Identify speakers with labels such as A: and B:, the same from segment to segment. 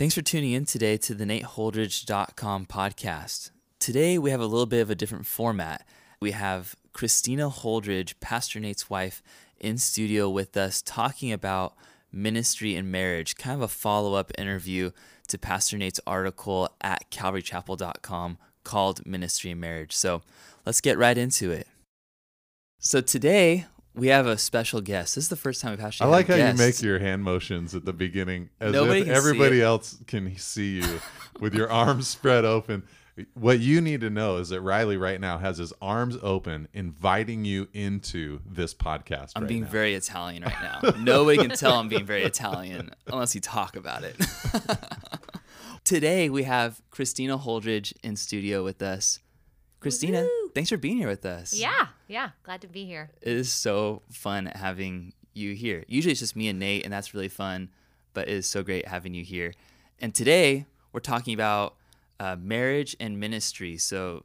A: Thanks for tuning in today to the NateHoldridge.com podcast. Today we have a little bit of a different format. We have Christina Holdridge, Pastor Nate's wife, in studio with us talking about ministry and marriage, kind of a follow up interview to Pastor Nate's article at calvarychapel.com called Ministry and Marriage. So let's get right into it. So today we have a special guest. This is the first time we've actually.
B: I like how you make your hand motions at the beginning, as
A: Nobody
B: if everybody else can see you with your arms spread open. What you need to know is that Riley right now has his arms open, inviting you into this podcast.
A: I'm
B: right
A: being
B: now.
A: very Italian right now. Nobody can tell I'm being very Italian unless you talk about it. Today we have Christina Holdridge in studio with us. Christina,
C: Woohoo!
A: thanks for being here with us.
C: Yeah, yeah. Glad to be here.
A: It is so fun having you here. Usually it's just me and Nate, and that's really fun, but it is so great having you here. And today we're talking about uh, marriage and ministry. So,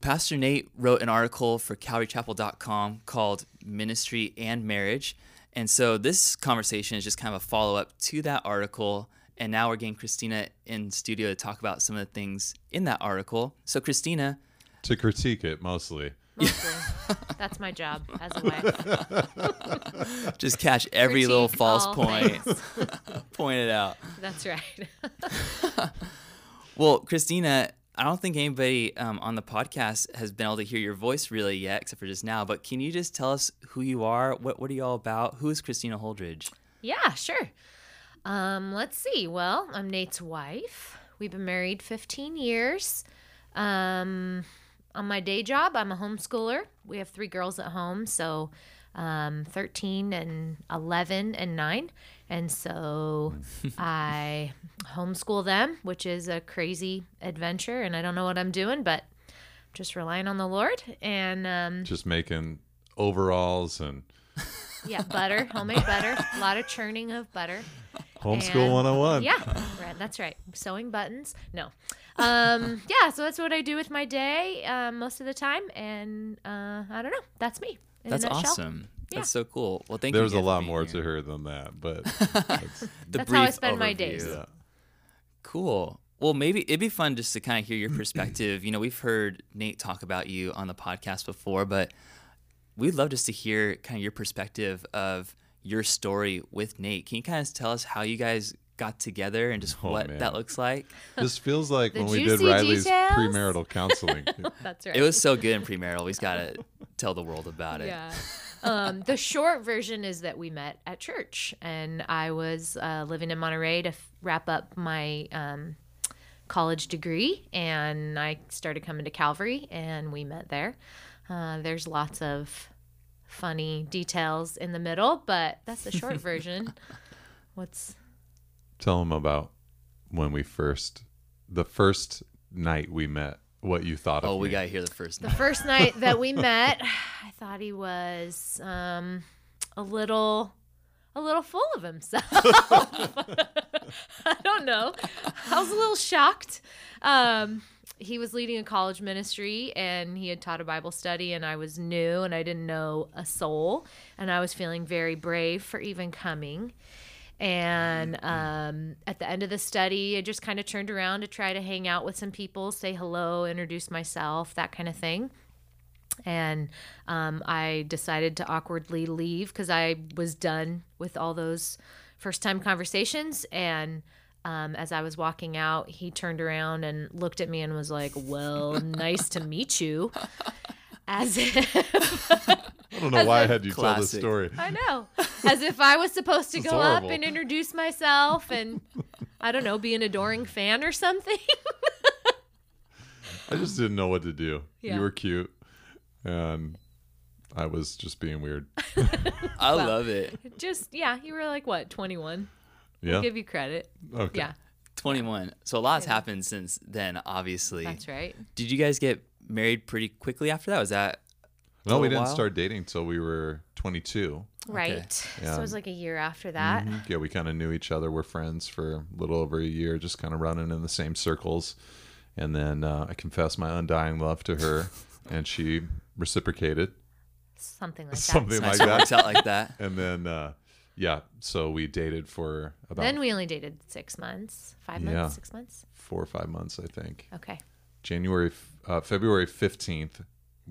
A: Pastor Nate wrote an article for CalvaryChapel.com called Ministry and Marriage. And so, this conversation is just kind of a follow up to that article. And now we're getting Christina in studio to talk about some of the things in that article. So, Christina,
B: to critique it mostly.
C: Mostly. That's my job as a wife.
A: just catch every little false
C: all
A: point, point it out.
C: That's right.
A: Well, Christina, I don't think anybody um, on the podcast has been able to hear your voice really yet, except for just now. But can you just tell us who you are? What What are you all about? Who is Christina Holdridge?
C: yeah, sure. Um, let's see. Well, I'm Nate's wife. We've been married 15 years. Um, on my day job, I'm a homeschooler. We have three girls at home, so um, 13 and 11 and 9. And so I homeschool them, which is a crazy adventure. And I don't know what I'm doing, but just relying on the Lord. And um,
B: Just making overalls and
C: yeah, butter, homemade butter, a lot of churning of butter.
B: homeschool
C: And-
B: 101.
C: Yeah, that's right. Sewing buttons. No. Um, yeah, so that's what I do with my day um, most of the time. And uh, I don't know. That's me. In
A: That's awesome.
C: Yeah.
A: That's so cool. Well, thank you.
B: There's
A: you.
B: a lot more
A: here.
B: to her than that, but that's,
A: The
C: That's how I
A: brief
C: spend my days.
B: yeah.
A: Cool. Well, maybe it'd be fun just to kind of hear your perspective. you know, we've heard Nate talk about you on the podcast before, but we'd love just to hear kind of your perspective of your story with Nate. Can you kind of tell us how you guys got together and just
B: Oh,
A: what
B: man.
A: that looks like?
B: This feels like when we did Riley's
C: details?
B: premarital counseling.
C: That's right.
A: It was so good in premarital. We've got to tell the world about it.
C: Yeah. um, the short version is that we met at church, and I was uh, living in Monterey to f- wrap up my um, college degree, and I started coming to Calvary, and we met there. Uh, there's lots of funny details in the middle, but that's the short version. What's
B: Tell them about when we first, the first night we met, what you thought of
A: Oh, we
B: me.
A: got to hear the first
C: the
A: night.
C: first night that we met? I thought he was um, a little, a little full of himself. I don't know. I was a little shocked. Um, he was leading a college ministry and he had taught a Bible study, and I was new and I didn't know a soul, and I was feeling very brave for even coming. And um, at the end of the study, I just kind of turned around to try to hang out with some people, say hello, introduce myself, that kind of thing. And um, I decided to awkwardly leave because I was done with all those first time conversations. And um, as I was walking out, he turned around and looked at me and was like, Well, nice to meet you. As if
B: I don't know why I had you tell this story.
C: I know. As if I was supposed to
B: This is
C: go up and introduce myself and I don't know, be an adoring fan or something.
B: I just didn't know what to do.
C: Yeah.
B: You were cute, and I was just being weird.
A: I
C: Well,
A: love it.
C: Just yeah, you were like what, 21?
B: Yeah.
C: Give you credit.
B: okay.
C: Yeah,
A: 21. So a lot's happened since then, obviously.
C: that's right.
A: Did you guys get married pretty quickly after that? Was that
B: No, we didn't
A: while?
B: start dating until we were 22.
C: Right. So
B: Yeah.
C: it was like a year after that.
B: Mhm. Yeah, we kind of knew each other. We're friends for a little over a year, just kind of running in the same circles. And then uh, I confessed my undying love to her, and she reciprocated.
C: Something like that.
B: Something like that.
A: works out like that?
B: And then uh, yeah. So we dated for about
C: Then we only dated six months, five months, six months.
B: four or five months, I think.
C: Okay.
B: January, f- uh, February 15th,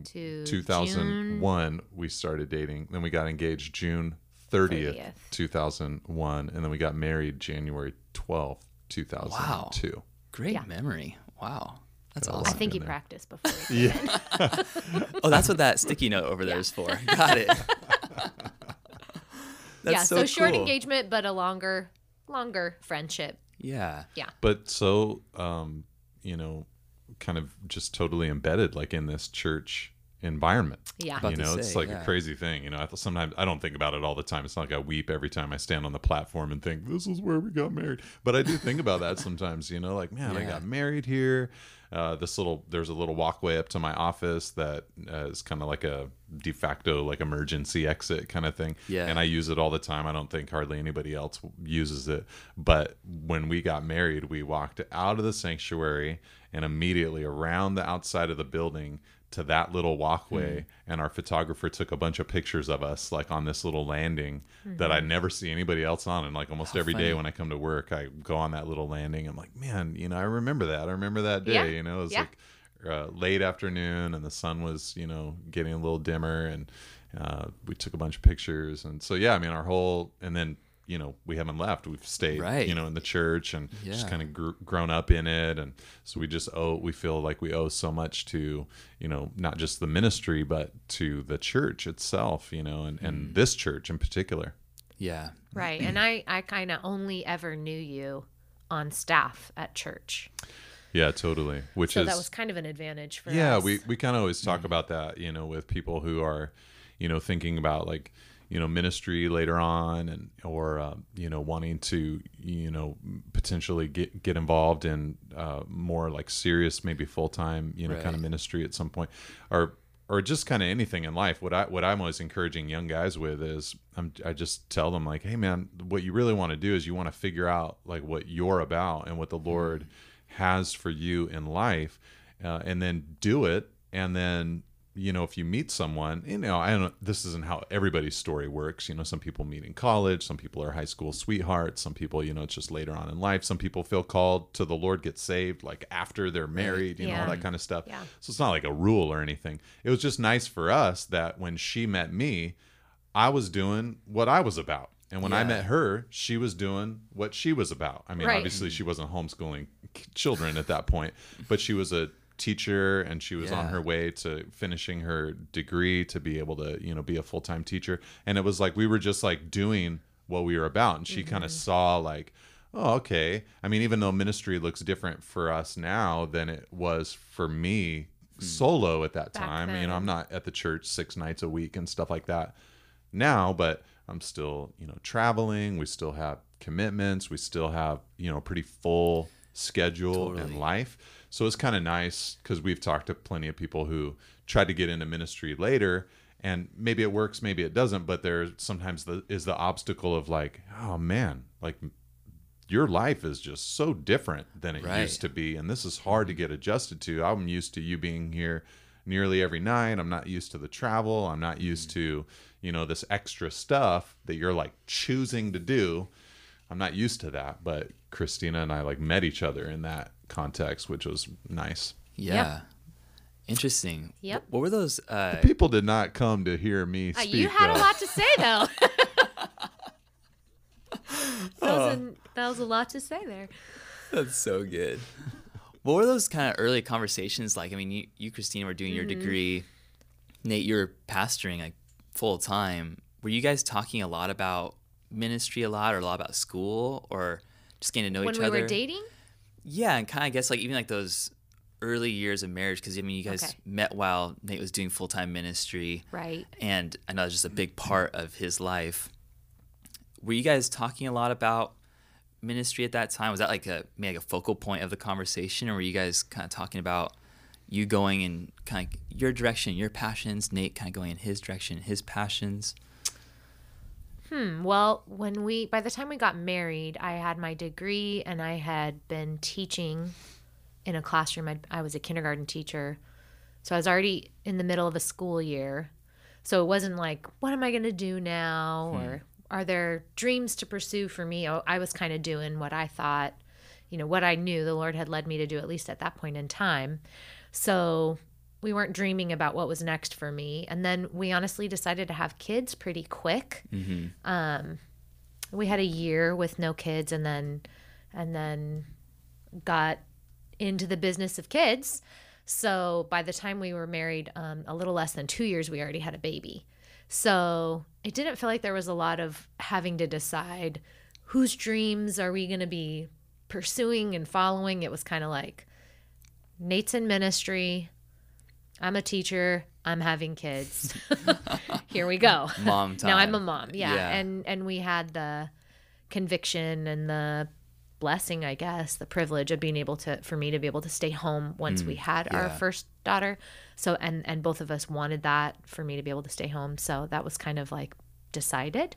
C: To
B: 2001, we started dating. Then we got engaged June 30th,
C: 30th.
B: 2001. And then we got married January 12th, 2002.
A: Great
C: Yeah.
A: memory. Wow. That's
B: Got a
C: I
B: lot
A: awesome.
C: think he
B: there.
C: practiced before.
B: Yeah.
A: Oh, that's what that sticky note over there is for. Got it. That's
C: yeah.
A: so,
C: So, short
A: cool.
C: engagement, but a longer, longer friendship.
A: Yeah.
C: Yeah.
B: but so um you know kind of just totally embedded like in this church environment.
C: Yeah.
A: About
B: you
A: to
B: know it's like
A: yeah.
B: a crazy thing you know I th- sometimes i don't think about it all the time. It's not like i weep every time i stand on the platform and think this is where we got married. But i do think about that sometimes you know like man i got married here uh, this little there's a little walkway up to my office that uh, is kind of like a de facto like emergency exit kind of thing.
A: Yeah.
B: and i use it all the time. I don't think hardly anybody else uses it. But when we got married we walked out of the sanctuary and immediately around the outside of the building to that little walkway
A: Hmm.
B: and our photographer took a bunch of pictures of us like on this little landing that I never see anybody else on and like almost every day
A: funny.
B: when I come to work I go on that little landing I'm like man you know I remember that I remember that day
C: Yeah.
B: you know it was
C: Yeah.
B: like uh, late afternoon and the sun was you know getting a little dimmer and uh, we took a bunch of pictures and so yeah I mean our whole and then you know we haven't left we've stayed
A: Right.
B: you know in the church and just kind of gr- grown up in it and so we just owe we feel like we owe so much to you know not just the ministry but to the church itself you know and,
A: Mm.
B: and this church in particular
A: Yeah.
C: Right. And I, I kind of only ever knew you on staff at church.
B: yeah totally which
C: So
B: is
C: that was kind of an advantage for
B: yeah
C: us.
B: we, we kind of always talk about that you know with people who are you know thinking about like you know ministry later on and or uh, you know wanting to you know potentially get get involved in uh, more like serious maybe full-time you know kind of ministry at some point or or just kind of anything in life. What i what i'm always encouraging young guys with is I'm, i just tell them like hey man what you really want to do is you want to figure out like what you're about and what the lord has for you in life uh, and then do it and then you know if you meet someone you know i don't this isn't how everybody's story works. You know some people meet in college some people are high school sweethearts some people you know it's just later on in life some people feel called to the lord get saved like after they're married you know all that kind of stuff.
C: Yeah.
B: so it's not like a rule or anything. It was just nice for us that when she met me i was doing what i was about. And when i met her she was doing what she was about. I mean
C: Right.
B: obviously she wasn't homeschooling children at that point but she was a teacher and she was on her way to finishing her degree to be able to you know be a full-time teacher. And it was like we were just like doing what we were about. And she
C: Mm-hmm.
B: kind of saw like oh okay. I mean even though ministry looks different for us now than it was for me solo at that
C: Back
B: time you know i'm not at the church six nights a week and stuff like that now but i'm still you know traveling. We still have commitments. We still have you know pretty full schedule
A: Totally.
B: and life so it's kind of nice because we've talked to plenty of people who tried to get into ministry later and maybe it works maybe it doesn't but there sometimes the, is the obstacle of like oh man like your life is just so different than it
A: Right.
B: used to be and this is hard to mm-hmm. get adjusted to. I'm used to you being here nearly every night. I'm not used to the travel. I'm not used mm-hmm. to you know this extra stuff that you're like choosing to do. I'm not used to that but christina and i like met each other in that context which was nice
A: Yeah. Interesting.
C: Yep.
A: What were those? Uh,
B: people did not come to hear me
C: Uh,
B: speak
C: you had
B: though.
C: a lot to say, though. that, was a, that was a lot to say there.
A: That's so good. What were those kind of early conversations like? I mean, you, you Christina, were doing your
C: Mm-hmm.
A: degree. Nate, you were pastoring like full time. Were you guys talking a lot about ministry a lot, or a lot about school, or just getting to know
C: When
A: each
C: we
A: other?
C: When we were dating?
A: Yeah, and kind of guess like even like those early years of marriage, because I mean, you guys
C: Okay.
A: met while Nate was doing full time ministry,
C: Right.
A: and I know it's just a big part of his life. Were you guys talking a lot about ministry at that time? Was that like a maybe like a focal point of the conversation, or were you guys kind of talking about you going in kind of your direction, your passions, Nate kind of going in his direction, his passions?
C: Hmm. Well, when we, by the time we got married, I had my degree and I had been teaching in a classroom. I'd, I was a kindergarten teacher. So I was already in the middle of a school year. So it wasn't like, what am I going to do now? Or are there dreams to pursue for me? Oh, I was kind of doing what I thought, you know, what I knew the Lord had led me to do, at least at that point in time. So we weren't dreaming about what was next for me. And then we honestly decided to have kids pretty quick. Um, we had a year with no kids and then, and then got into the business of kids. So by the time we were married, um, a little less than two years, we already had a baby. So it didn't feel like there was a lot of having to decide whose dreams are we going to be pursuing and following. It was kind of like Nate's in ministry. I'm a teacher. I'm having kids. Here we go.
A: Mom time.
C: now I'm a mom. Yeah.
A: Yeah.
C: And and we had the conviction and the blessing, I guess, the privilege of being able to for me to be able to stay home once we had our first daughter. So and and both of us wanted that for me to be able to stay home. So that was kind of like decided.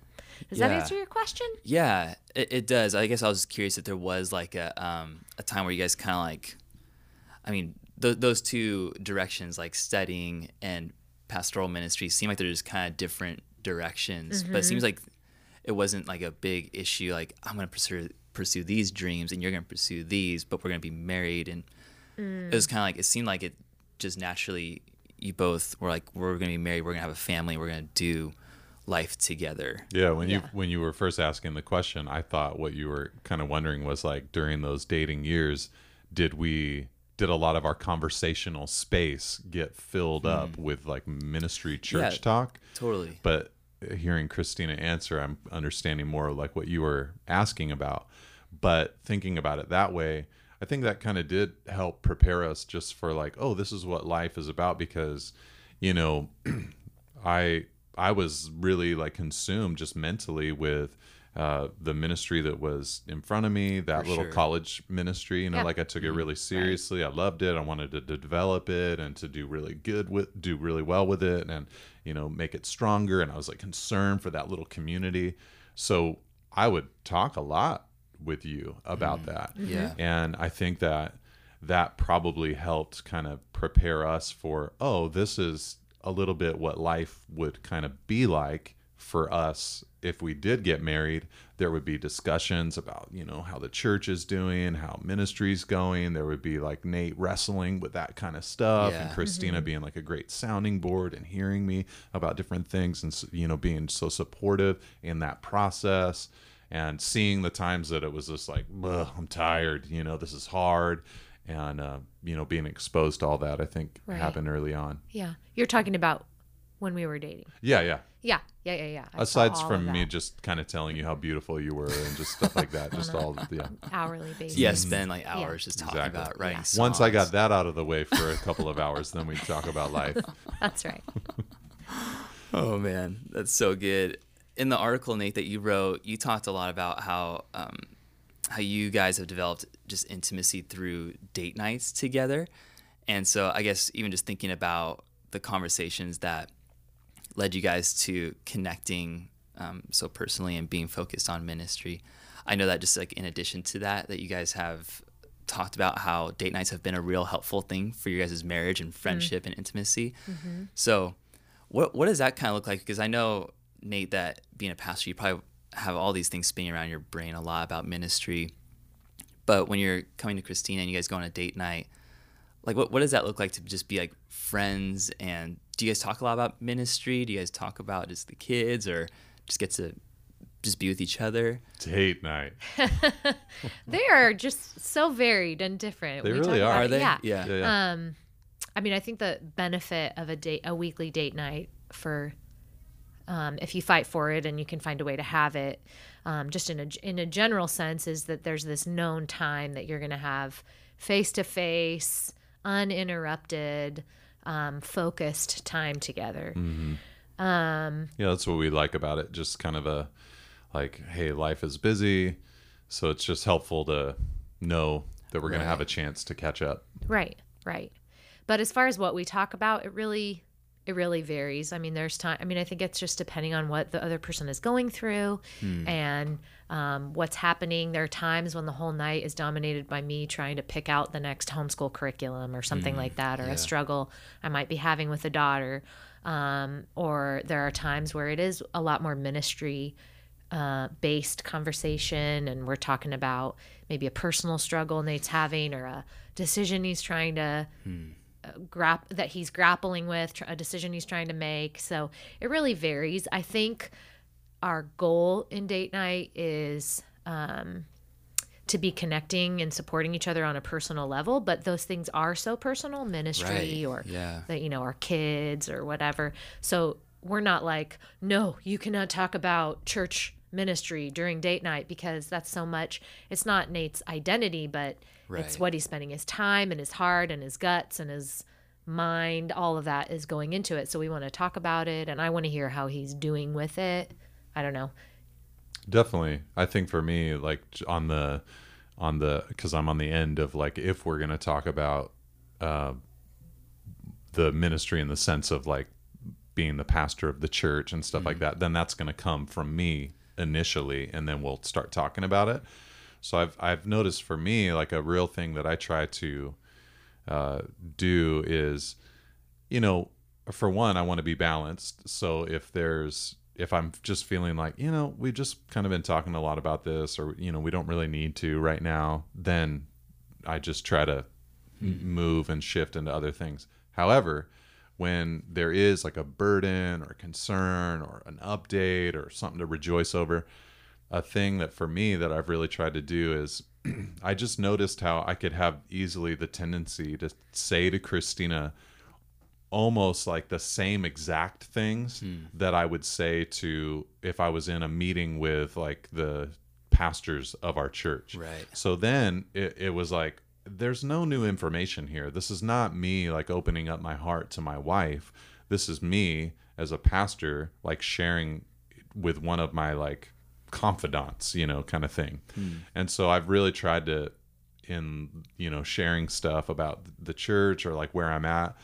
C: Does that answer your question?
A: Yeah, it, it does. I guess I was curious if there was like a um, a time where you guys kind of like, I mean, th- those two directions, like studying and pastoral ministry, seem like they're just kind of different directions. But it mm-hmm. seems like it wasn't like a big issue. Like I'm gonna pursue pursue these dreams, and you're gonna pursue these, but we're gonna be married. And it was mm. kind of like it seemed like it just naturally. You both were like, we're gonna be married. We're gonna have a family. We're gonna do life together.
B: Yeah, when you
C: Yeah.
B: when you were first asking the question, I thought what you were kind of wondering was like during those dating years, did we did a lot of our conversational space get filled up with like ministry church
A: Hmm. Yeah.
B: talk?
A: Totally.
B: But hearing Christina answer, I'm understanding more like what you were asking about. But thinking about it that way, I think that kind of did help prepare us just for like, oh, this is what life is about because, you know, I I was really like consumed just mentally with uh, the ministry that was in front of me, that
A: For
B: little
A: sure.
B: college ministry. You know,
C: Yeah.
B: like I took it mm-hmm. really seriously. I loved it. I wanted to, to develop it and to do really good with, do really well with it, and you know, make it stronger. And I was like concerned for that little community. So I would talk a lot with you about mm. that. Mm-hmm.
A: Yeah.
B: And I think that that probably helped kind of prepare us for, oh, this is a little bit what life would kind of be like for us if we did get married. There would be discussions about, you know, how the church is doing, how ministry's going. There would be like Nate wrestling with that kind of stuff and
A: Yeah.
B: Christina being like a great sounding board and hearing me about different things and, you know, being so supportive in that process and seeing the times that it was just like i'm tired you know this is hard and uh, you know being exposed to all that i think
C: Right.
B: happened early on
C: Yeah. You're talking about when we were dating.
B: yeah yeah
C: Yeah. Yeah. Yeah. Yeah. I
B: aside from me just kind of telling you how beautiful you were and just stuff like that just all yeah
C: hourly basis.
A: Yeah, spend like hours just talking
B: Exactly.
A: about writing
C: Yeah.
A: songs.
B: once i got that out of the way for a couple of hours then we talk about life
C: That's right.
A: Oh man, that's so good. In the article, Nate, that you wrote, you talked a lot about how um, how you guys have developed just intimacy through date nights together, and so I guess even just thinking about the conversations that led you guys to connecting um, so personally and being focused on ministry. I know that just like in addition to that, that you guys have talked about how date nights have been a real helpful thing for your guys' marriage and friendship and intimacy. So, what what does that kind of look like? Because I know Nate that being a pastor, you probably have all these things spinning around your brain a lot about ministry. But when you're coming to Christina and you guys go on a date night, like what what does that look like to just be like friends? And do you guys talk a lot about ministry? Do you guys talk about just the kids, or just get to just be with each other?
B: date night
C: They are just so varied and different.
B: They
C: We
B: really are.
A: Are they?
C: Yeah.
A: Yeah.
B: yeah, yeah.
C: Um, I mean, I think the benefit of a date, a weekly date night for, um, if you fight for it and you can find a way to have it, um, just in a in a general sense, is that there's this known time that you're going to have face to face, uninterrupted, um, focused time together.
B: Mm-hmm.
C: Um,
B: yeah that's what we like about it just kind of a like hey life is busy so it's just helpful to know that we're going to have a chance to catch up
C: Right, right. But as far as what we talk about, it really it really varies. I mean, there's time. I mean, I think it's just depending on what the other person is going through and um, what's happening. There are times when the whole night is dominated by me trying to pick out the next homeschool curriculum or something like that, or a struggle I might be having with a daughter. Um, or there are times where it is a lot more ministry uh, based conversation and we're talking about maybe a personal struggle Nate's having or a decision he's trying to uh, grap that he's grappling with, tr- a decision he's trying to make. So it really varies. I think our goal in date night is um, to be connecting and supporting each other on a personal level, but those things are so personal, ministry
A: Right.
C: or
A: Yeah.
C: that you know our kids or whatever. So we're not like, no, you cannot talk about church ministry during date night because that's so much. It's not Nate's identity, but it's what he's spending his time and his heart and his guts and his mind. All of that is going into it. So we want to talk about it, and I want to hear how he's doing with it. I don't know.
B: Definitely. I think for me, like on the, on the, because I'm on the end of like, if we're going to talk about uh, the ministry in the sense of like being the pastor of the church and stuff like that, then that's going to come from me initially, and then we'll start talking about it. So I've I've noticed for me like a real thing that I try to uh, do is, you know, for one, I want to be balanced. So if there's if I'm just feeling like you know we've just kind of been talking a lot about this, or you know we don't really need to right now, then I just try to m- hmm. move and shift into other things. However, when there is like a burden or concern or an update or something to rejoice over, a thing that for me that I've really tried to do is I just noticed how I could have easily the tendency to say to Christina almost like the same exact things hmm. that I would say to if I was in a meeting with like the pastors of our church.
A: Right.
B: So then it, it was like, there's no new information here. This is not me like opening up my heart to my wife. This is me as a pastor, like sharing with one of my like confidants, you know, kind of thing. Hmm. And so I've really tried to, in, you know, sharing stuff about the church or like where I'm at,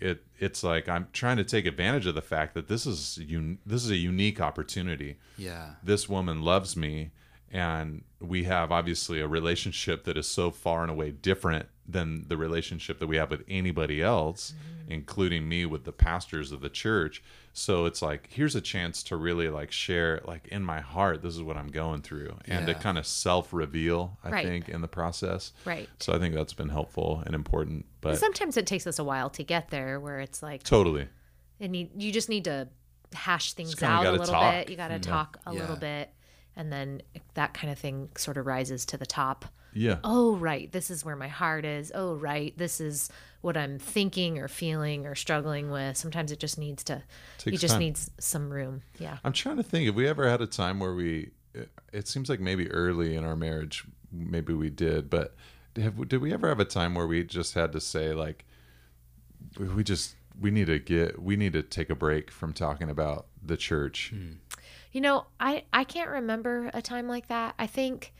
B: it it's like I'm trying to take advantage of the fact that this is un- this is a unique opportunity.
A: Yeah.
B: this woman loves me and we have obviously a relationship that is so far and away different than the relationship that we have with anybody else mm-hmm. Including me with the pastors of the church so it's like here's a chance to really like share like in my heart this is what i'm going through and to kind of self-reveal i
C: Right.
B: think in the process
C: Right.
B: so i think that's been helpful and important but
C: Sometimes it takes us a while to get there, where it's like
B: totally
C: and you, you just need to hash things out a little
B: talk.
C: bit. You got to mm-hmm. talk a
A: Yeah.
C: little bit, and then that kind of thing sort of rises to the top.
B: yeah
C: Oh, right, this is where my heart is. Oh, right, this is what I'm thinking or feeling or struggling with. Sometimes it just needs to. he
B: Takes
C: just
B: time.
C: needs some room. Yeah.
B: I'm trying to think. if we ever had a time where we? It seems like maybe early in our marriage, maybe we did. But have, did we ever have a time where we just had to say like, we- we just we need to get we need to take a break from talking about the church. Hmm.
C: You know, I I can't remember a time like that. I think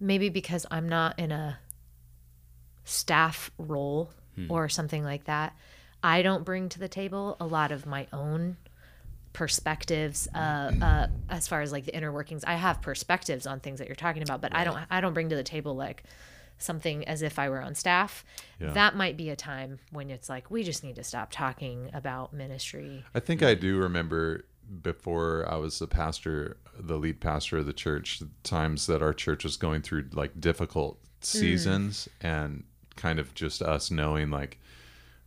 C: maybe because I'm not in a staff role or something like that. I don't bring to the table a lot of my own perspectives uh, uh, as far as like the inner workings. I have perspectives on things that you're talking about, but I don't I don't bring to the table like something as if I were on staff.
B: Yeah.
C: That might be a time when it's like we just need to stop talking about ministry.
B: I think I do remember before I was the pastor, the lead pastor of the church, times that our church was going through like difficult seasons and kind of just us knowing like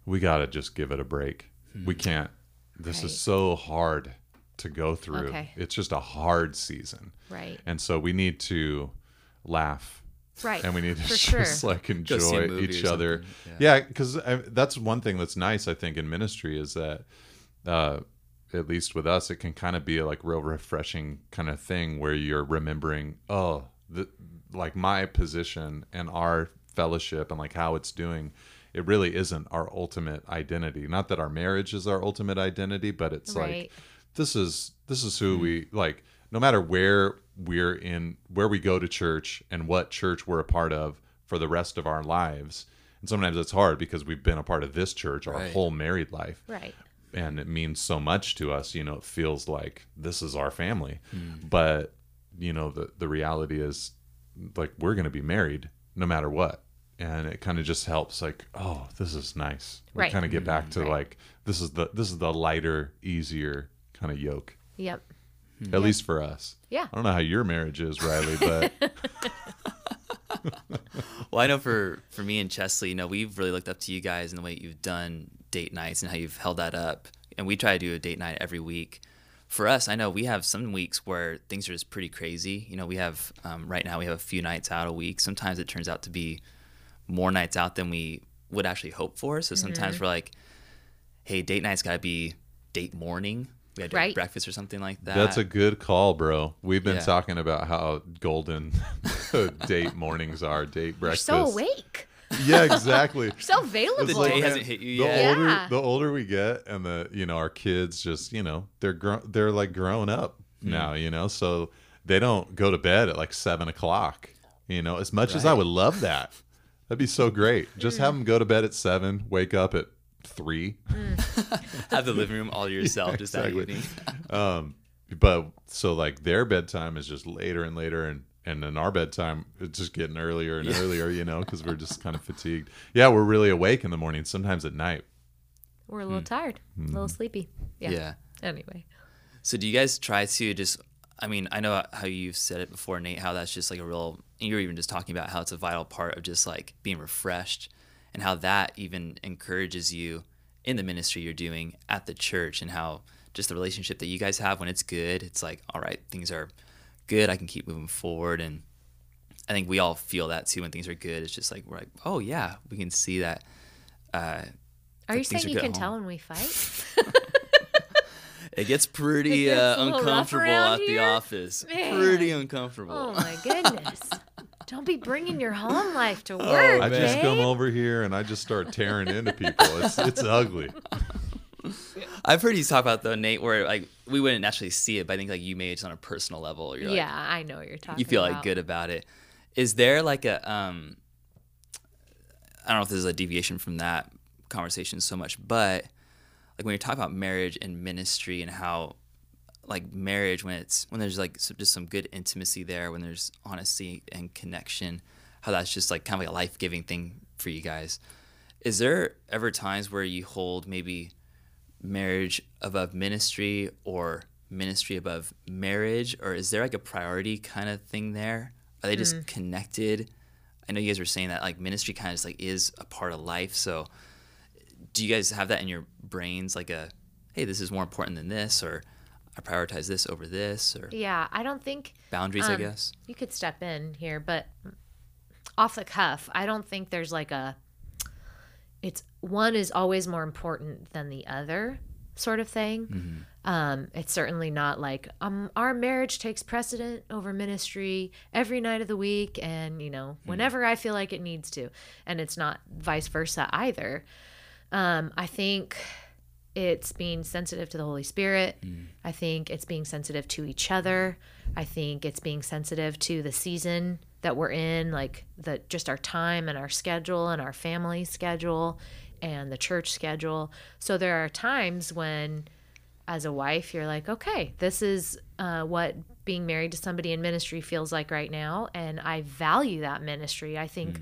B: we got to just give it a break. We can't. This
C: Right.
B: is so hard to go through.
C: Okay.
B: It's just a hard season.
C: Right.
B: And so we need to laugh
C: Right.
B: and we need to
C: For
B: just
C: sure.
B: like enjoy each other.
A: something.
B: Yeah, because that's one thing that's nice, I think, in ministry is that, uh, at least with us, it can kind of be a like real refreshing kind of thing where you're remembering, oh, the, like my position and our fellowship and like how it's doing. It really isn't our ultimate identity. Not that our marriage is our ultimate identity, but it's
C: Right.
B: like this is this is who we like no matter where we're in where we go to church and what church we're a part of for the rest of our lives and sometimes it's hard because we've been a part of this church our
A: Right.
B: whole married life
C: Right.
B: and it means so much to us you know it feels like this is our family
A: Hmm.
B: but you know the the reality is like we're going to be married no matter what and it kind of just helps like oh this is nice we
C: Right.
B: kind of get back to
C: Right.
B: like this is the this is the lighter easier kind of yoke
C: Yep.
B: At least for us.
C: Yeah.
B: I don't know how your marriage is, Riley, but
A: Well, I know for for me and Chesley, you know, we've really looked up to you guys and the way you've done date nights and how you've held that up. And we try to do a date night every week. For us, I know we have some weeks where things are just pretty crazy. You know, we have um, right now we have a few nights out a week. Sometimes it turns out to be more nights out than we would actually hope for. So sometimes we're like, "Hey, date night's got to be date morning. We had to have
C: Right.
A: breakfast or something like that."
B: that's a good call, bro. We've been
A: Yeah.
B: talking about how golden date mornings are, date
C: You're
B: breakfast.
C: so awake.
B: Yeah, exactly.
C: You're so available.
A: The day hasn't hit you
B: the
A: yet.
B: older
C: Yeah.
B: the older we get and the you know our kids just you know they're gro- they're like grown up
A: Hmm.
B: now you know so they don't go to bed at like seven o'clock you know as much as i would love that that'd be so great just have them go to bed at seven wake up at three
A: have the living room all to yourself just that
B: exactly.
A: evening.
B: um but so like their bedtime is just later and later and and then our bedtime it's just getting earlier and earlier you know because we're just kind of fatigued yeah we're really awake in the morning sometimes at night
C: We're a little hmm. tired, a little hmm. sleepy. Yeah.
A: yeah.
C: Anyway.
A: So do you guys try to just I mean, I know how you've said it before, Nate, how that's just like a real you were even just talking about how it's a vital part of just like being refreshed and how that even encourages you in the ministry you're doing at the church and how just the relationship that you guys have when it's good, it's like, all right, things are good, I can keep moving forward and I think we all feel that too when things are good. It's just like we're like, oh yeah, we can see that uh,
C: Are you saying
A: are
C: you can tell when we fight?
A: It gets pretty
C: It gets
A: uh,
C: a little rough
A: uncomfortable
C: around
A: at the
C: here?
A: office.
C: Man.
A: Pretty uncomfortable.
C: Oh my goodness. Don't be bringing your home life to work.
A: Oh,
B: I just come over here and I just start tearing into people. It's it's ugly.
A: I've heard you talk about though, Nate, where like we wouldn't naturally see it, but I think like you made it just on a personal level. You're
C: yeah,
A: like,
C: I know what you're talking about.
A: you feel
C: about.
A: like good about it. Is there like a um I don't know if this is a deviation from that conversation so much, but like when you're talking about marriage and ministry and how like marriage when it's when there's like just some good intimacy there, when there's honesty and connection, how that's just like kind of like a life giving thing for you guys. Is there ever times where you hold maybe marriage above ministry or ministry above marriage or is there like a priority kind of thing there? Are they just connected? I know you guys were saying that like ministry kind of just like is a part of life so do you guys have that in your brains like a hey this is more important than this or i prioritize this over this or
C: Yeah, I don't think
A: boundaries i
C: um,
A: guess?
C: you could step in here, but off the cuff, I don't think there's like a it's one is always more important than the other sort of thing. Um, it's certainly not like um, our marriage takes precedent over ministry every night of the week, and you know whenever I feel like it needs to, and it's not vice versa either. Um, I think it's being sensitive to the Holy Spirit. I think it's being sensitive to each other. I think it's being sensitive to the season that we're in, like the just our time and our schedule and our family schedule and the church schedule. So there are times when as a wife, you're like, okay, this is uh, what being married to somebody in ministry feels like right now. And I value that ministry. I think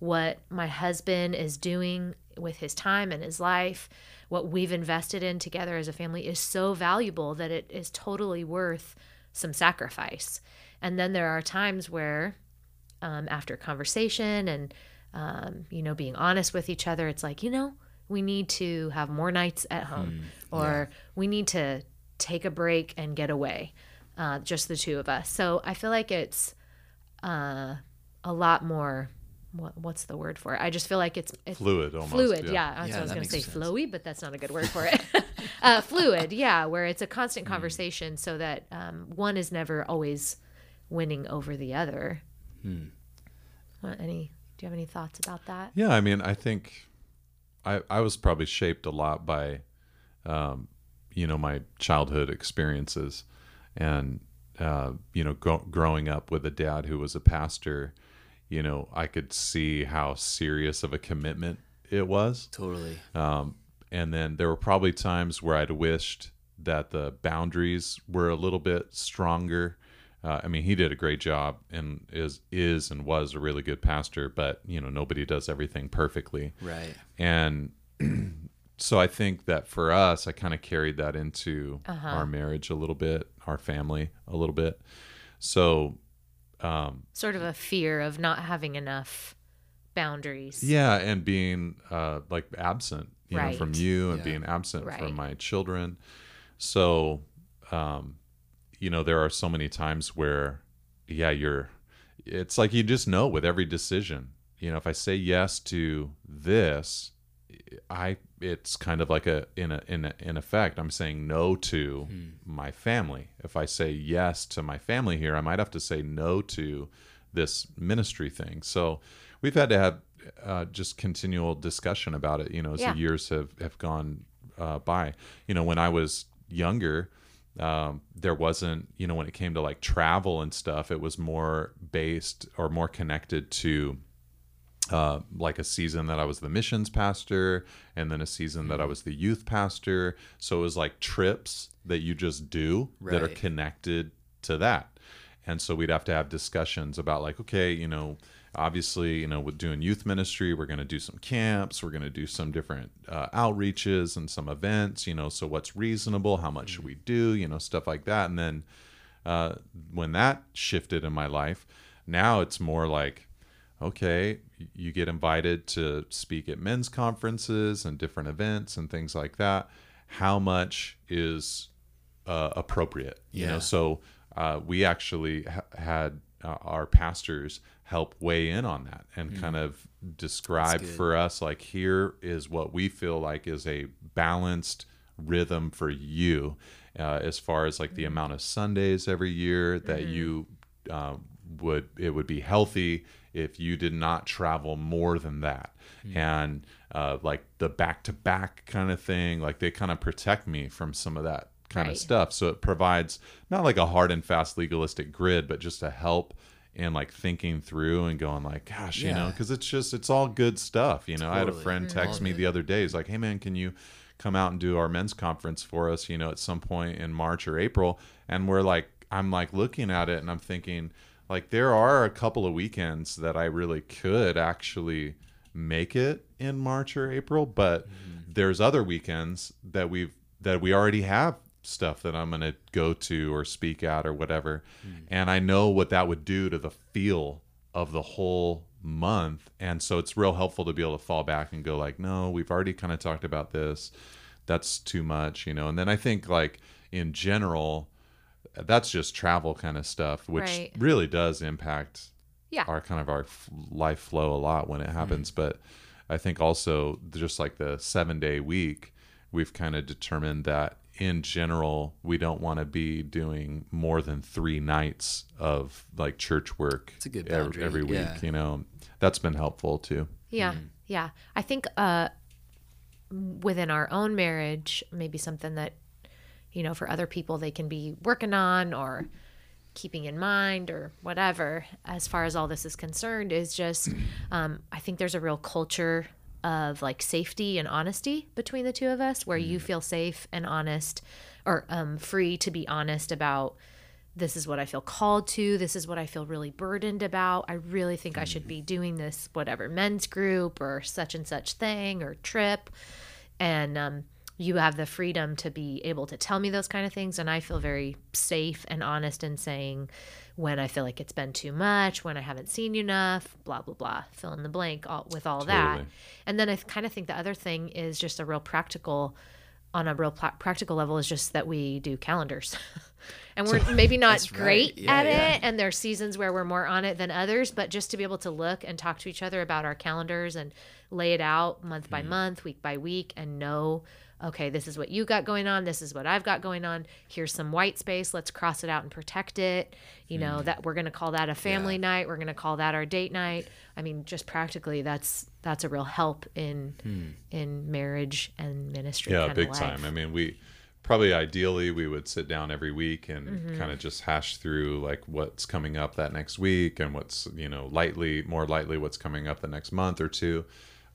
C: what my husband is doing with his time and his life, what we've invested in together as a family is so valuable that it is totally worth some sacrifice. And then there are times where, um, after conversation and, um, you know, being honest with each other, it's like, you know, we need to have more nights at home or we need to take a break and get away, uh, just the two of us. So I feel like it's uh, a lot more. What, what's the word for it? I just feel like it's, it's
B: Fluid almost.
C: fluid. Yeah, that's
A: Yeah,
C: what I was going to say
A: sense.
C: flowy, but that's not a good word for it. uh, fluid, yeah, where it's a constant conversation, so that um, one is never always winning over the other. What, any? Do you have any thoughts about that?
B: Yeah, I mean, I think I I was probably shaped a lot by, um, you know, my childhood experiences, and uh, you know, gro- growing up with a dad who was a pastor, you know, I could see how serious of a commitment it was.
A: totally
B: Um, and then there were probably times where I'd wished that the boundaries were a little bit stronger. Uh, I mean, he did a great job and is is and was a really good pastor, but you know, nobody does everything perfectly.
A: right
B: And so I think that for us, I kind of carried that into
C: Uh-huh.
B: our marriage a little bit, our family a little bit. So, um,
C: Sort of a fear of not having enough boundaries.
B: yeah, and being uh, like absent, you know, from you and
A: Yeah.
B: being absent
C: Right.
B: from my children. So, um, you know, there are so many times where, yeah, you're, it's like you just know with every decision, you know, if I say yes to this, I, it's kind of like a, in a, in a, in effect, I'm saying no to my family. If I say yes to my family here, I might have to say no to this ministry thing. So we've had to have uh, just continual discussion about it, you know, as
C: Yeah.
B: the years have, have gone uh, by. You know, when I was younger, um, there wasn't, you know, when it came to like travel and stuff, it was more based or more connected to uh, like a season that I was the missions pastor, and then a season that I was the youth pastor. So it was like trips that you just do that are connected to that. And so we'd have to have discussions about like, okay, you know, obviously, you know, with doing youth ministry, we're going to do some camps, we're going to do some different uh, outreaches and some events, you know. So what's reasonable? How much should we do? You know, stuff like that. And then uh, when that shifted in my life, now it's more like, okay, you get invited to speak at men's conferences and different events and things like that. How much is uh, appropriate? You know,
A: Yeah.
B: so uh, we actually ha- had uh, our pastors help weigh in on that and kind of describe for us like here is what we feel like is a balanced rhythm for you uh, as far as like the amount of Sundays every year that you uh, would it would be healthy if you did not travel more than that. And uh, like the back to back kind of thing like they kind of protect me from some of that kind of stuff. So it provides not like a hard and fast legalistic grid but just to help in like thinking through and going like gosh you know because it's just it's all good stuff you know? I had a friend mm-hmm. text
A: All
B: me
A: of
B: the other day he's like hey man can you come out and do our men's conference for us you know at some point in march or april? And we're like i'm like looking at it and i'm thinking like there are a couple of weekends that i really could actually make it in march or april but mm-hmm. there's other weekends that we've that we already have stuff that i'm going to go to or speak at or whatever. Hmm. And i know what that would do to the feel of the whole month. And so it's real helpful to be able to fall back and go like no we've already kind of talked about this. That's too much you know? And then i think like in general that's just travel kind of stuff which
C: Right.
B: really does impact
C: Yeah.
B: our kind of our life flow a lot when it hmm. happens. But i think also just like the seven day week we've kind of determined that in general we don't want to be doing more than three nights of like church work
A: It's a good
B: ev-
A: boundary,
B: every week
A: yeah.
B: you know that's been helpful too
C: Yeah.
A: Mm.
C: Yeah. I think uh within our own marriage, maybe something that you know, for other people they can be working on or keeping in mind or whatever as far as all this is concerned is just um, I think there's a real culture of like safety and honesty between the two of us where you feel safe and honest or um, free to be honest about this is what I feel called to. This is what I feel really burdened about. I really think I should be doing this, whatever men's group or such and such thing or trip. And um, you have the freedom to be able to tell me those kind of things. And I feel very safe and honest in saying when I feel like it's been too much, when I haven't seen you enough, blah, blah, blah, fill in the blank all, with all that. And then I kind of think the other thing is just a real practical on a real pla- practical level is just that we do calendars. and we're maybe not
A: That's right.
C: great
A: Yeah,
C: at
A: yeah.
C: it and there are seasons where we're more on it than others, but just to be able to look and talk to each other about our calendars and lay it out month
A: Mm.
C: by month, week by week and know okay, this is what you got going on, this is what I've got going on. Here's some white space, let's cross it out and protect it. You know, that we're going to call that a family
A: Mm. Yeah.
C: night, we're going to call that our date night. I mean, just practically that's that's a real help in
A: Hmm.
C: in marriage and ministry
B: yeah big time i mean we probably ideally we would sit down every week and
C: Mm-hmm.
B: kind of just hash through like what's coming up that next week and what's you know lightly more lightly what's coming up the next month or two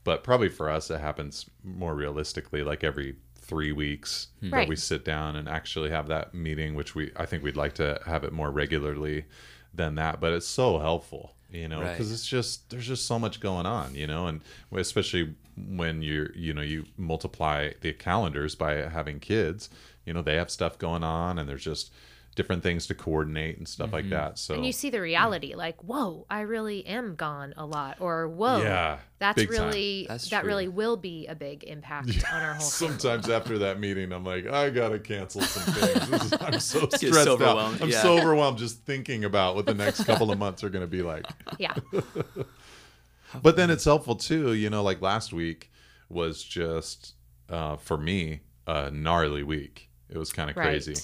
B: but probably for us it happens more realistically like every three weeks that
C: Right.
B: we sit down and actually have that meeting which we i think we'd like to have it more regularly than that but it's so helpful you know
A: Right.
B: because it's just there's just so much going on you know and especially when you're you know you multiply the calendars by having kids you know they have stuff going on and there's just different things to coordinate and stuff like that so
C: And you see the reality, like, whoa, I really am gone a lot, or whoa,
B: Yeah,
C: that's
B: big time.
C: really
A: That's
C: that really will be a big impact on our whole.
B: sometimes after that meeting i'm like i gotta cancel some things is- i'm so
A: Get so
B: stressed out
A: overwhelmed,
B: i'm
A: yeah.
B: so overwhelmed just thinking about what the next couple of months are going to be like
C: Yeah,
B: but then it's helpful too you know like last week was just uh, for me a gnarly week it was kind of
C: Right.
B: crazy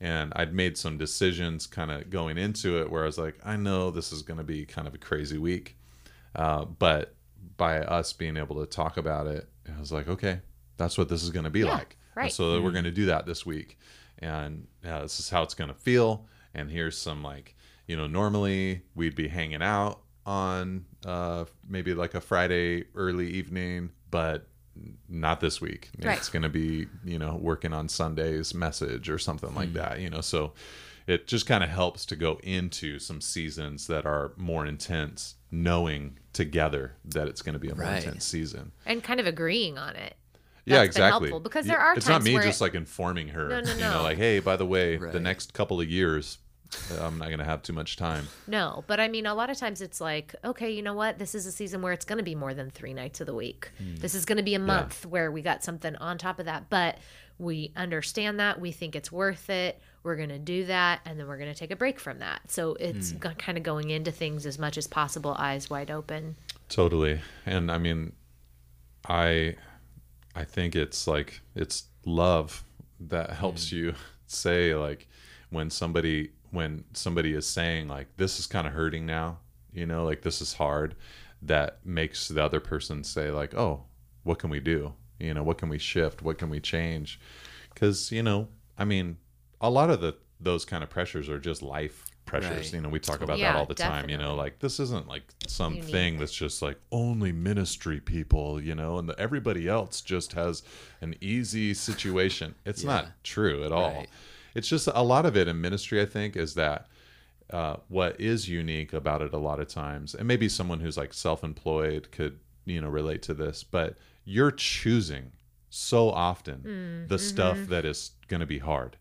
B: and i'd made some decisions kind of going into it where i was like i know this is going to be kind of a crazy week uh, but by us being able to talk about it i was like okay that's what this is going to be
C: Yeah,
B: like. And
C: right.
B: so we're going to do that this week. And uh, this is how it's going to feel. And here's some like you know normally we'd be hanging out on uh, maybe like a friday early evening but not this week
C: Right.
B: it's going to be you know working on sunday's message or something like hmm. that you know so it just kind of helps to go into some seasons that are more intense knowing together that it's going to be a more
A: Right.
B: intense season
C: and kind of agreeing on it.
B: yeah,
C: That's been
B: exactly.
C: helpful, because there are
B: It's not me just
C: it-
B: like informing her.
C: No, no,
B: You know,
C: no.
B: like, hey, by the way, the next couple of years, I'm not gonna have too much time.
C: No, but I mean, a lot of times it's like, okay, you know what? This is a season where it's going to be more than three nights of the week.
B: Hmm.
C: This is going to be a month where we got something on top of that. But we understand that. We think it's worth it. We're going to do that. And then we're going to take a break from that. So it's
B: Hmm.
C: kind of going into things as much as possible, eyes wide open.
B: Totally. And I mean, I, I think it's like it's love that helps you say like when somebody when somebody is saying like this is kind of hurting now, you know, like this is hard, that makes the other person say like, oh, what can we do? You know, what can we shift? What can we change? Because you know, I mean, a lot of the those kind of pressures are just life pressures.
A: Right.
B: You know, we talk about
C: Yeah,
B: that all the time. You know, like this isn't like some
C: Unique.
B: thing that's just like only ministry people. You know, and the, everybody else just has an easy situation. It's
A: Yeah.
B: not true at all.
A: Right.
B: It's just a lot of it in ministry. I think is that uh, what is unique about it a lot of times, and maybe someone who's like self-employed could you know relate to this, but you're choosing so often the stuff that is going to be hard.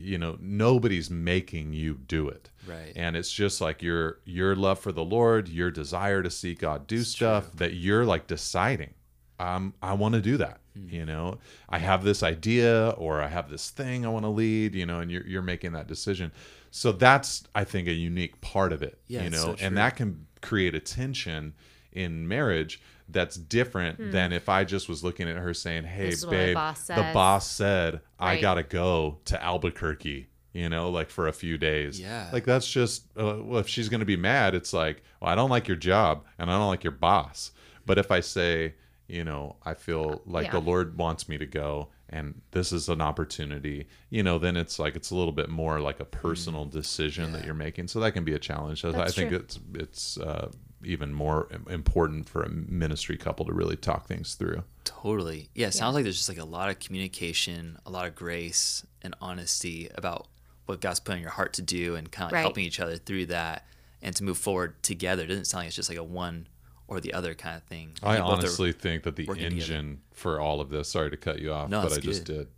B: You know, nobody's making you do it.
A: Right.
B: And it's just like your your love for the Lord, your desire to see God do stuff that you're like deciding. Um, I want to do that.
A: Hmm.
B: You know, I have this idea or I have this thing I want to lead. You know, and you're you're making that decision. So that's I think a unique part of it.
A: Yeah,
B: you know,
A: so
B: and that can create a tension in marriage that's different than if I just was looking at her saying, "Hey,
C: Hmm. This is what my
B: babe,
C: boss
B: the boss said I gotta go to Albuquerque." You know, like for a few days.
A: Yeah.
B: Like that's just uh, well, if she's gonna be mad, it's like, well, I don't like your job and I don't like your boss. But if I say, you know, I feel like
C: Yeah.
B: the Lord wants me to go and this is an opportunity, you know, then it's like it's a little bit more like a personal decision that you're making. So that can be a challenge. So I
C: That's
B: think
C: true.
B: it's it's uh, even more important for a ministry couple to really talk things through.
A: Totally. Yeah, it sounds like there's just like a lot of communication, a lot of grace and honesty about what God's put on your heart to do and kind of like
C: Right.
A: helping each other through that and to move forward together. It doesn't sound like it's just like a one or the other kind of thing.
B: I honestly think that the
A: working together.
B: engine for all of this, sorry to cut you off,
A: No,
B: but I just
A: good.
B: did.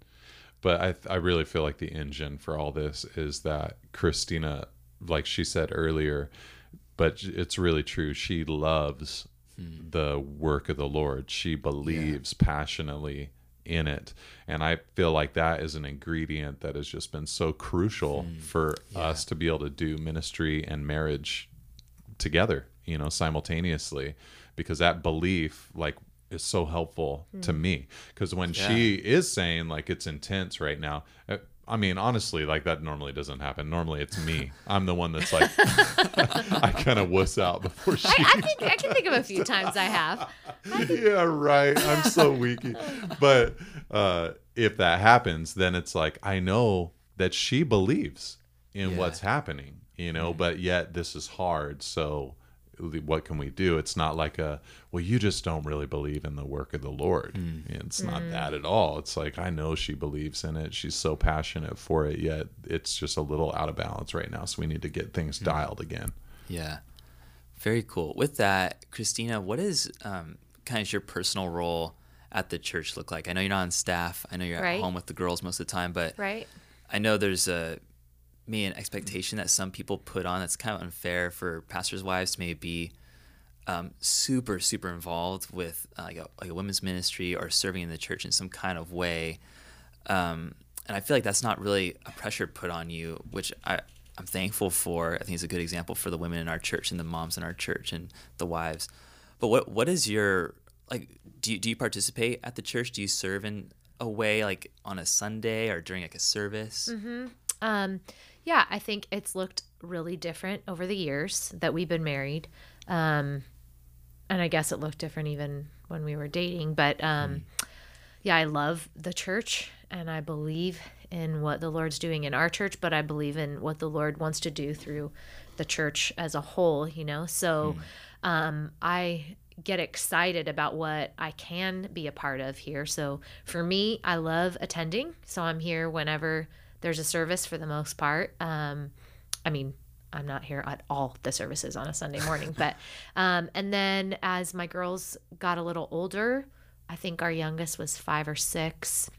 B: But I, I really feel like the engine for all this is that Christina, like she said earlier, but it's really true. She loves
A: Hmm.
B: the work of the Lord. She believes passionately in it. And I feel like that is an ingredient that has just been so crucial
A: Hmm.
B: for us to be able to do ministry and marriage together you know simultaneously because that belief like is so helpful to me because when she is saying like it's intense right now uh, I mean, honestly, like that normally doesn't happen. Normally, it's me. I'm the one that's like, I kind of wuss out before she.
C: I, I think I can think of a few times I have.
B: yeah, right. I'm so weaky. But uh, if that happens, then it's like I know that she believes in
A: Yeah.
B: what's happening, you know. But yet this is hard. So what can we do? It's not like a well, you just don't really believe in the work of the Lord. Hmm. It's not hmm. that at all. It's like I know she believes in it. She's so passionate for it. Yet it's just a little out of balance right now. So we need to get things hmm. dialed again.
A: Yeah. Very cool. With that, Christina, what is um, kind of your personal role at the church look like? I know you're not on staff. I know you're
C: Right.
A: at home with the girls most of the time, but
C: Right.
A: I know there's a maybe an expectation that some people put on that's kind of unfair for pastors' wives to maybe be um, super super involved with uh, like, a, like a women's ministry or serving in the church in some kind of way. Um, and I feel like that's not really a pressure put on you, which I, I'm thankful for. I think it's a good example for the women in our church and the moms in our church and the wives. But what what is your like? Do you, do you participate at the church? Do you serve in a way like on a Sunday or during like a service?
C: Um, yeah, I think it's looked really different over the years that we've been married. Um, and I guess it looked different even when we were dating. But um, yeah, I love the church and I believe in what the Lord's doing in our church, but I believe in what the Lord wants to do through the church as a whole, you know? So um, I get excited about what I can be a part of here. So for me, I love attending. So I'm here whenever there's a service for the most part. Um, I mean, I'm not here at all the services on a Sunday morning, but um, and then as my girls got a little older, I think our youngest was five or six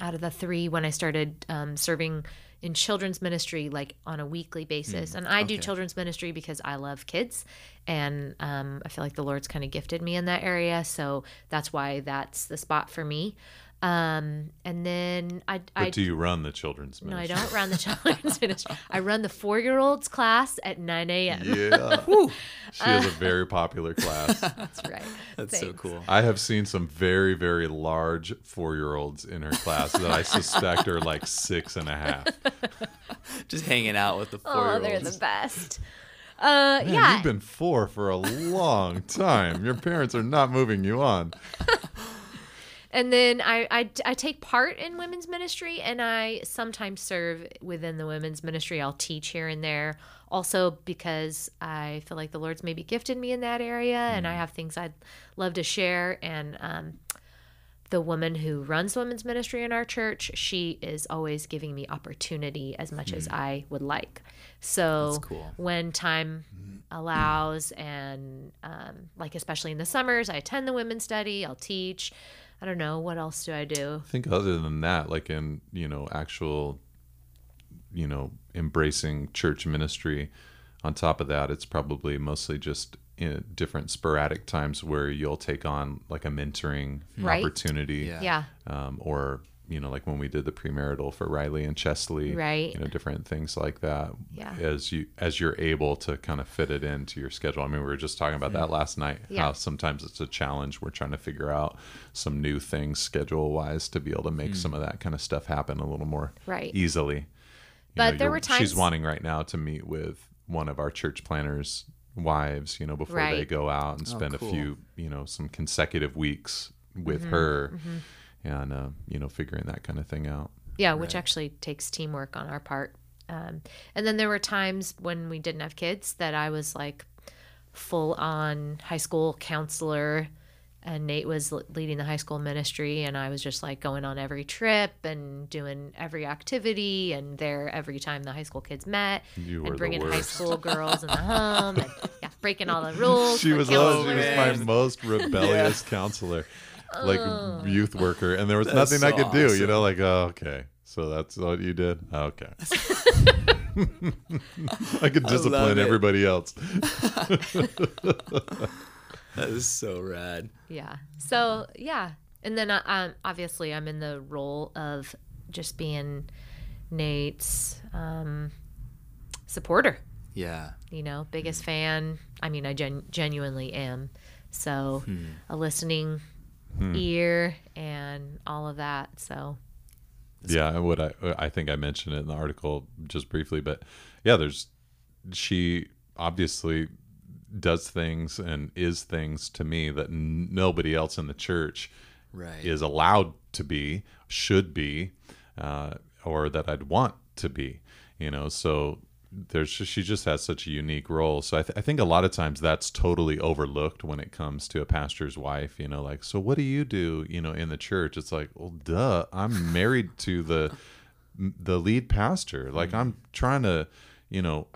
C: out of the three when I started um, serving in children's ministry like on a weekly basis. and I do children's ministry because I love kids and um, I feel like the Lord's kind of gifted me in that area. So that's why that's the spot for me. Um, and then I,
B: But
C: I
B: do you run the children's
C: no, I don't run the children's ministry. I run the four year olds class at 9 a.m.
B: Yeah. she has a very popular class.
C: That's right.
A: That's so cool.
B: I have seen some very, very large four year olds in her class that I suspect are like six and a half.
A: Just hanging out with the four year olds.
C: Oh, they're the best. Uh,
B: Man,
C: yeah.
B: you've been four for a long time. Your parents are not moving you on.
C: And then I, I, I take part in women's ministry and I sometimes serve within the women's ministry. I'll teach here and there. Also, because I feel like the Lord's maybe gifted me in that area and I have things I'd love to share. And um, the woman who runs women's ministry in our church, she is always giving me opportunity as much as I would like. So
A: cool.
C: when time allows, and um, like especially in the summers, I attend the women's study, I'll teach. I don't know what else do I do.
B: I think other than that, like in, you know, actual, you know, embracing church ministry, on top of that, it's probably mostly just in different sporadic times where you'll take on like a mentoring
C: Right.
B: opportunity.
A: Yeah.
C: Yeah,
B: um, or you know like when we did the premarital for Riley and Chesley,
C: Right.
B: You know different things like that.
C: Yeah.
B: As you as you're able to kind of fit it into your schedule. I mean, we were just talking about that mm-hmm. last night.
C: Yeah.
B: How sometimes it's a challenge. We're trying to figure out some new things schedule wise to be able to make mm. some of that kind of stuff happen a little more
C: Right.
B: easily. You
C: But there were times she's
B: wanting right now to meet with one of our church planners wives you know before they go out and oh, spend
A: cool.
B: a few you know some consecutive weeks with
C: Mm-hmm.
B: her mm-hmm. And uh, you know figuring that kind of thing out
C: yeah, which actually takes teamwork on our part. Um, and then there were times when we didn't have kids that I was like full on high school counselor and Nate was l- leading the high school ministry and I was just like going on every trip and doing every activity and there every time the high school kids met
B: You were
C: and bringing high school girls in the home and yeah, breaking all the rules.
B: she was she was my most rebellious counselor like
C: Oh.
B: youth worker and there was
A: That's
B: nothing i
A: so
B: could do you
A: awesome.
B: know like oh, okay so that's what you did okay i could
A: love
B: discipline
A: it.
B: everybody else
A: That is so rad.
C: Yeah. So yeah, and then uh, um, obviously I'm in the role of just being Nate's um, supporter.
A: Yeah.
C: You know, biggest fan. I mean, I gen- genuinely am. So a listening ear and all of that. So
B: yeah and what i i think i mentioned it in the article just briefly but yeah there's she obviously does things and is things to me that n- nobody else in the church
A: Right.
B: is allowed to be should be uh, or that i'd want to be you know so there's just, she just has such a unique role. So I, th- I think a lot of times that's totally overlooked when it comes to a pastor's wife you know like so what do you do you know in the church? It's like well duh i'm married to the the lead pastor. Like i'm mm-hmm. trying to you know,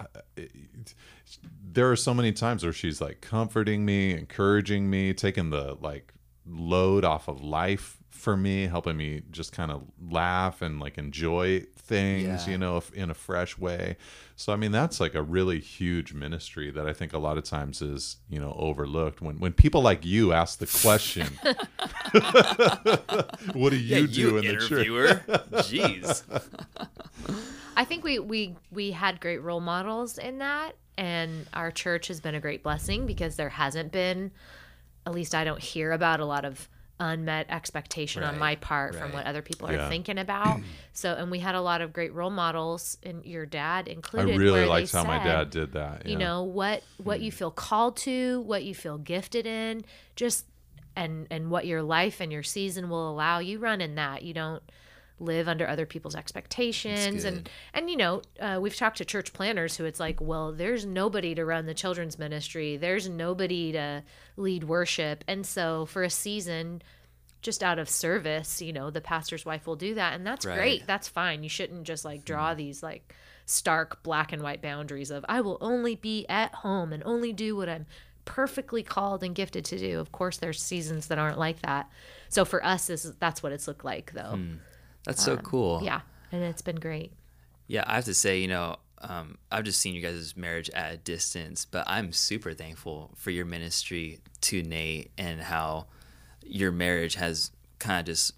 B: there are so many times where she's like comforting me, encouraging me, taking the like load off of life for me, helping me just kind of laugh and like enjoy things,
A: Yeah.
B: you know, in a fresh way. So I mean, that's like a really huge ministry that I think a lot of times is, you know, overlooked when when people like you ask the question, what do you do in the church?
A: Jeez.
C: I think we we we had great role models in that, and our church has been a great blessing because there hasn't been, at least I don't hear about a lot of unmet expectation on my part from what other people are thinking about. so, and we had a lot of great role models, and your dad included.
B: I really
C: where they
B: liked how my dad did that.
C: you know what what you hmm. feel called to what you feel gifted in just and and what your life and your season will allow you run in that you don't live under other people's expectations. And and you know uh, we've talked to church planners who it's like well there's nobody to run the children's ministry. There's nobody to lead worship. And so for a season just out of service you know the pastor's wife will do that. And that's
A: Right.
C: great. That's fine. You shouldn't just like draw these like stark black and white boundaries of i will only be at home and only do what i'm perfectly called and gifted to do. Of course there's seasons that aren't like that. So for us this is, that's what it's looked like though
A: That's so cool.
C: yeah and it's been great
A: Yeah, I have to say, you know, um, I've just seen you guys' marriage at a distance, but I'm super thankful for your ministry to Nate and how your marriage has kind of just,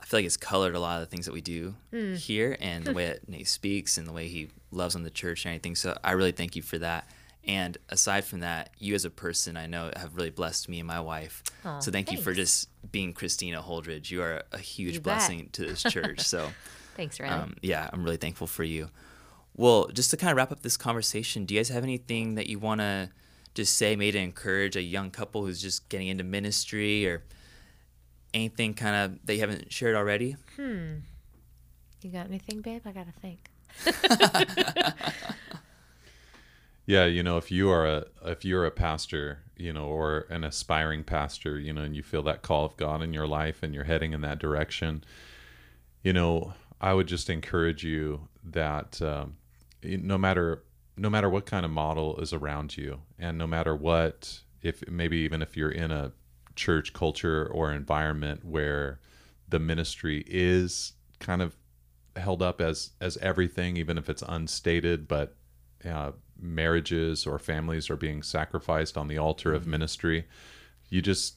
A: I feel like it's colored a lot of the things that we do here and the way that Nate speaks and the way he loves on the church and everything. So I really thank you for that. And aside from that, you as a person, I know have really blessed me and my wife.
C: Aw,
A: so thank you for just being Christina Holdridge. You are a huge
C: You bet.
A: blessing to this church. So.
C: thanks Riley.
A: Um, yeah, I'm really thankful for you. Well, just to kind of wrap up this conversation, do you guys have anything that you want to just say, maybe to encourage a young couple who's just getting into ministry or anything kind of that you haven't shared already? Hmm.
C: You got anything babe i gotta think
B: Yeah, you know, if you are a if you're a pastor, you know, or an aspiring pastor, you know, and you feel that call of God in your life and you're heading in that direction, you know, I would just encourage you that um, no matter no matter what kind of model is around you, and no matter what, if maybe even if you're in a church culture or environment where the ministry is kind of held up as as everything, even if it's unstated, but uh, marriages or families are being sacrificed on the altar of ministry. You just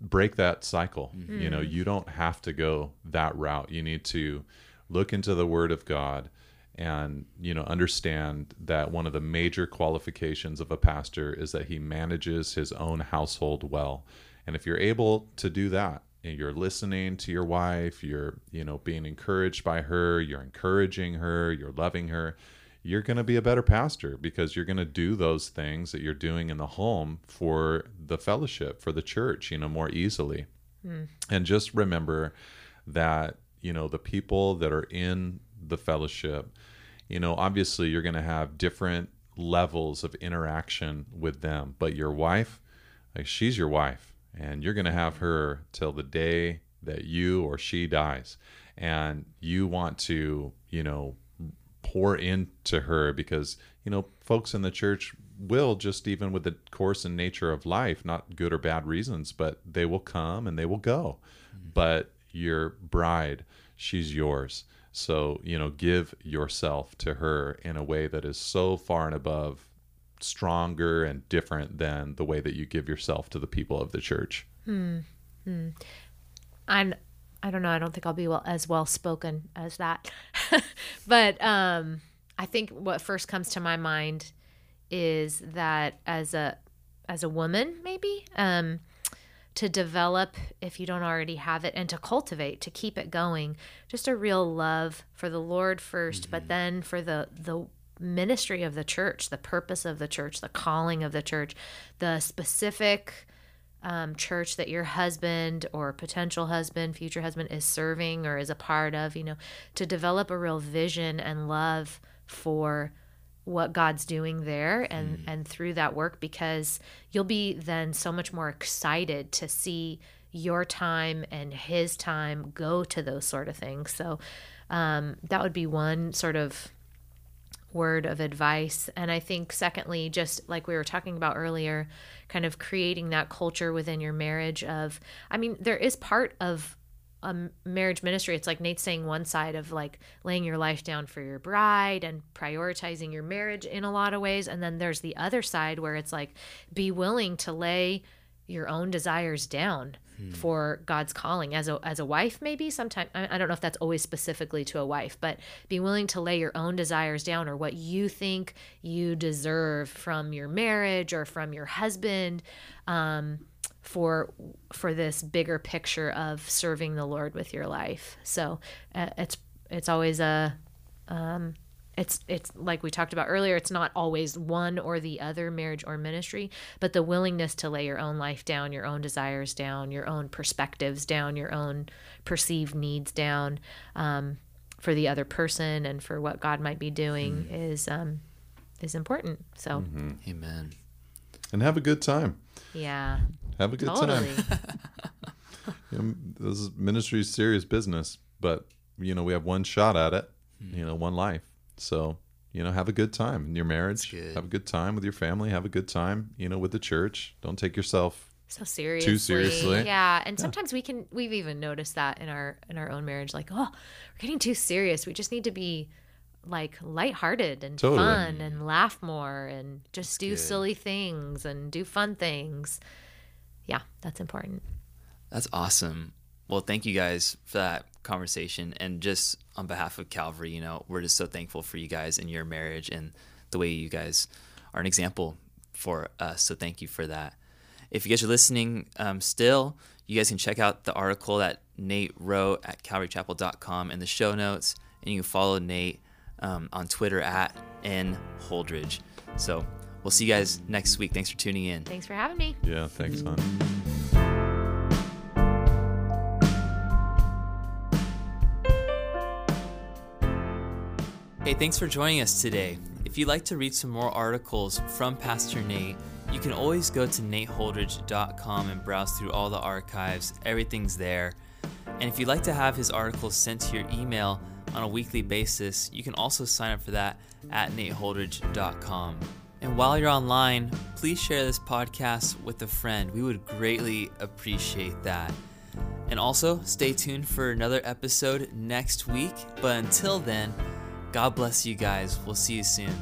B: break that cycle. You know, you don't have to go that route. You need to look into the Word of God and you know understand that one of the major qualifications of a pastor is that he manages his own household well and if you're able to do that and you're listening to your wife you're you know being encouraged by her you're encouraging her you're loving her you're going to be a better pastor because you're going to do those things that you're doing in the home for the fellowship for the church you know more easily. Hmm. And just remember that you know the people that are in the fellowship you know obviously you're going to have different levels of interaction with them but your wife like she's your wife and you're going to have her till the day that you or she dies. And you want to you know pour into her because you know folks in the church will just even with the course and nature of life not good or bad reasons but they will come and they will go. Mm-hmm. But your bride she's yours. So you know give yourself to her in a way that is so far and above stronger and different than the way that you give yourself to the people of the church. Hmm. Hmm.
C: I'm I don't know, I don't think I'll be well as well spoken as that. but um I think what first comes to my mind is that as a as a woman maybe um to develop if you don't already have it and to cultivate to keep it going just a real love for the lord 1st but then for the the ministry of the church the purpose of the church the calling of the church the specific um, church that your husband or potential husband, future husband is serving or is a part of, you know, to develop a real vision and love for what God's doing there and and through that work because you'll be then so much more excited to see your time and his time go to those sort of things. So um, that would be one sort of word of advice. And I think, secondly, just like we were talking about earlier, kind of creating that culture within your marriage of, I mean, there is part of a marriage ministry. It's like Nate's saying one side of like laying your life down for your bride and prioritizing your marriage in a lot of ways. And then there's the other side where it's like be willing to lay your own desires down hmm. for God's calling as a as a wife maybe sometimes I, I don't know if that's always specifically to a wife but be willing to lay your own desires down or what you think you deserve from your marriage or from your husband um, for for this bigger picture of serving the Lord with your life so uh, it's it's always a um, it's it's like we talked about earlier it's not always one or the other marriage or ministry but the willingness to lay your own life down your own desires down your own perspectives down your own perceived needs down um, for the other person and for what god might be doing mm. is um, is important so
A: mm-hmm. amen
B: and have a good time
C: yeah
B: have a good totally. time you know, this is ministry serious business but you know we have one shot at it mm. you know one life so, you know, have a good time in your marriage. Have a good time with your family. Have a good time, you know, with the church. Don't take yourself
C: so seriously.
B: Too seriously.
C: Yeah, and sometimes yeah. we can we've even noticed that in our in our own marriage like, "Oh, we're getting too serious. We just need to be like lighthearted and totally. fun and laugh more and just that's do good. silly things and do fun things." Yeah, that's important.
A: That's awesome. Well, thank you guys for that conversation. And just on behalf of Calvary, you know, we're just so thankful for you guys and your marriage and the way you guys are an example for us. So thank you for that. If you guys are listening um, still, you guys can check out the article that Nate wrote at calvarychapel.com in the show notes. And you can follow Nate um, on Twitter at N Holdridge. So we'll see you guys next week. Thanks for tuning in.
C: Thanks for having me.
B: Yeah, thanks, hon.
A: Hey, thanks for joining us today. If you'd like to read some more articles from Pastor Nate, you can always go to nateholdridge.com and browse through all the archives. Everything's there. And if you'd like to have his articles sent to your email on a weekly basis, you can also sign up for that at nateholdridge.com. And while you're online, please share this podcast with a friend. We would greatly appreciate that. And also, stay tuned for another episode next week. But until then, God bless you guys. We'll see you soon.